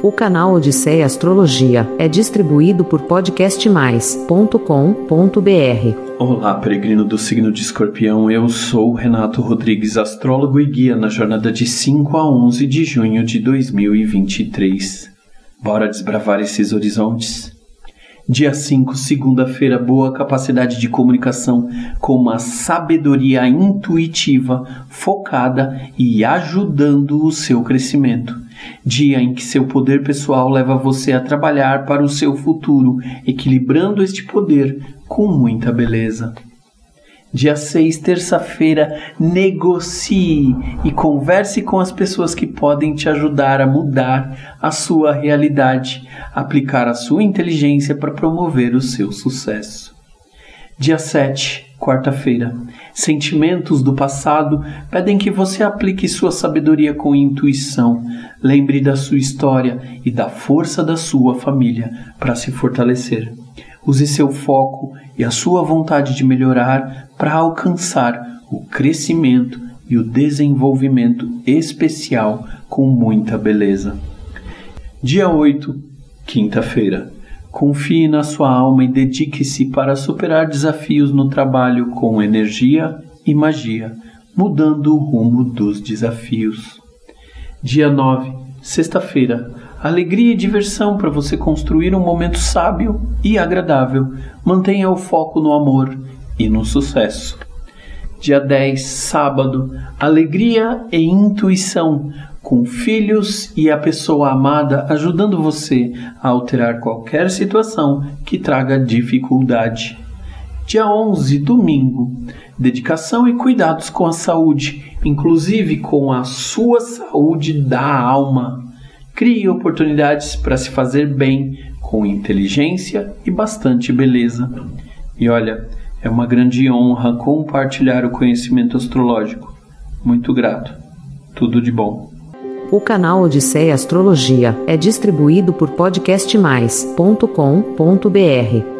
O canal Odisseia Astrologia é distribuído por podcastmais.com.br. Olá, peregrino do signo de Escorpião. Eu sou Renato Rodrigues, astrólogo e guia na jornada de 5 a 11 de junho de 2023. Bora desbravar esses horizontes? Dia 5, segunda-feira, boa capacidade de comunicação com uma sabedoria intuitiva, focada e ajudando o seu crescimento. Dia em que seu poder pessoal leva você a trabalhar para o seu futuro, equilibrando este poder com muita beleza. Dia 6, terça-feira, negocie e converse com as pessoas que podem te ajudar a mudar a sua realidade, aplicar a sua inteligência para promover o seu sucesso. Dia 7, quarta-feira, sentimentos do passado pedem que você aplique sua sabedoria com intuição. Lembre da sua história e da força da sua família para se fortalecer. Use seu foco e a sua vontade de melhorar para alcançar o crescimento e o desenvolvimento especial com muita beleza. Dia 8, quinta-feira. Confie na sua alma e dedique-se para superar desafios no trabalho com energia e magia, mudando o rumo dos desafios. Dia 9, sexta-feira alegria e diversão para você construir um momento sábio e agradável. Mantenha o foco no amor e no sucesso. Dia 10, sábado, alegria e intuição, com filhos e a pessoa amada ajudando você a alterar qualquer situação que traga dificuldade. Dia 11, domingo, dedicação e cuidados com a saúde, inclusive com a sua saúde da alma. Crie oportunidades para se fazer bem com inteligência e bastante beleza. E olha, é uma grande honra compartilhar o conhecimento astrológico. Muito grato. Tudo de bom. O canal Odisseia Astrologia é distribuído por podcastmais.com.br.